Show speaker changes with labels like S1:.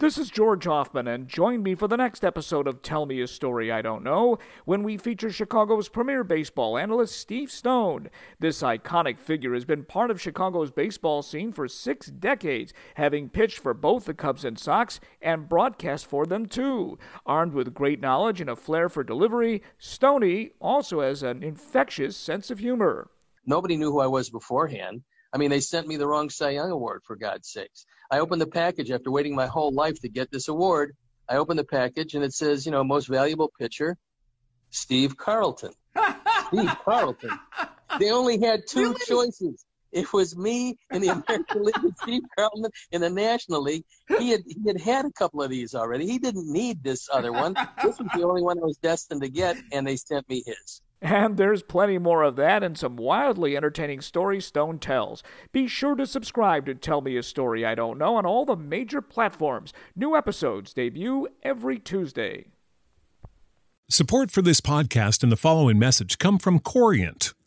S1: This is George Hoffman, and join me for the next episode of Tell Me a Story I Don't Know when we feature Chicago's premier baseball analyst, Steve Stone. This iconic figure has been part of Chicago's baseball scene for six decades, having pitched for both the Cubs and Sox and broadcast for them too. Armed with great knowledge and a flair for delivery, Stoney also has an infectious sense of humor.
S2: Nobody knew who I was beforehand. I mean, they sent me the wrong Cy Young Award, for God's sakes. I opened the package after waiting my whole life to get this award. I opened the package and it says, you know, most valuable pitcher, Steve Carlton. Steve Carlton. They only had two really? choices. It was me in the American League and Steve Carlton in the National League. He had he had had a couple of these already. He didn't need this other one. This was the only one I was destined to get, and they sent me his.
S1: And there's plenty more of that and some wildly entertaining stories Stone tells. Be sure to subscribe to Tell Me a Story I Don't Know on all the major platforms. New episodes debut every Tuesday.
S3: Support for this podcast and the following message come from Corient.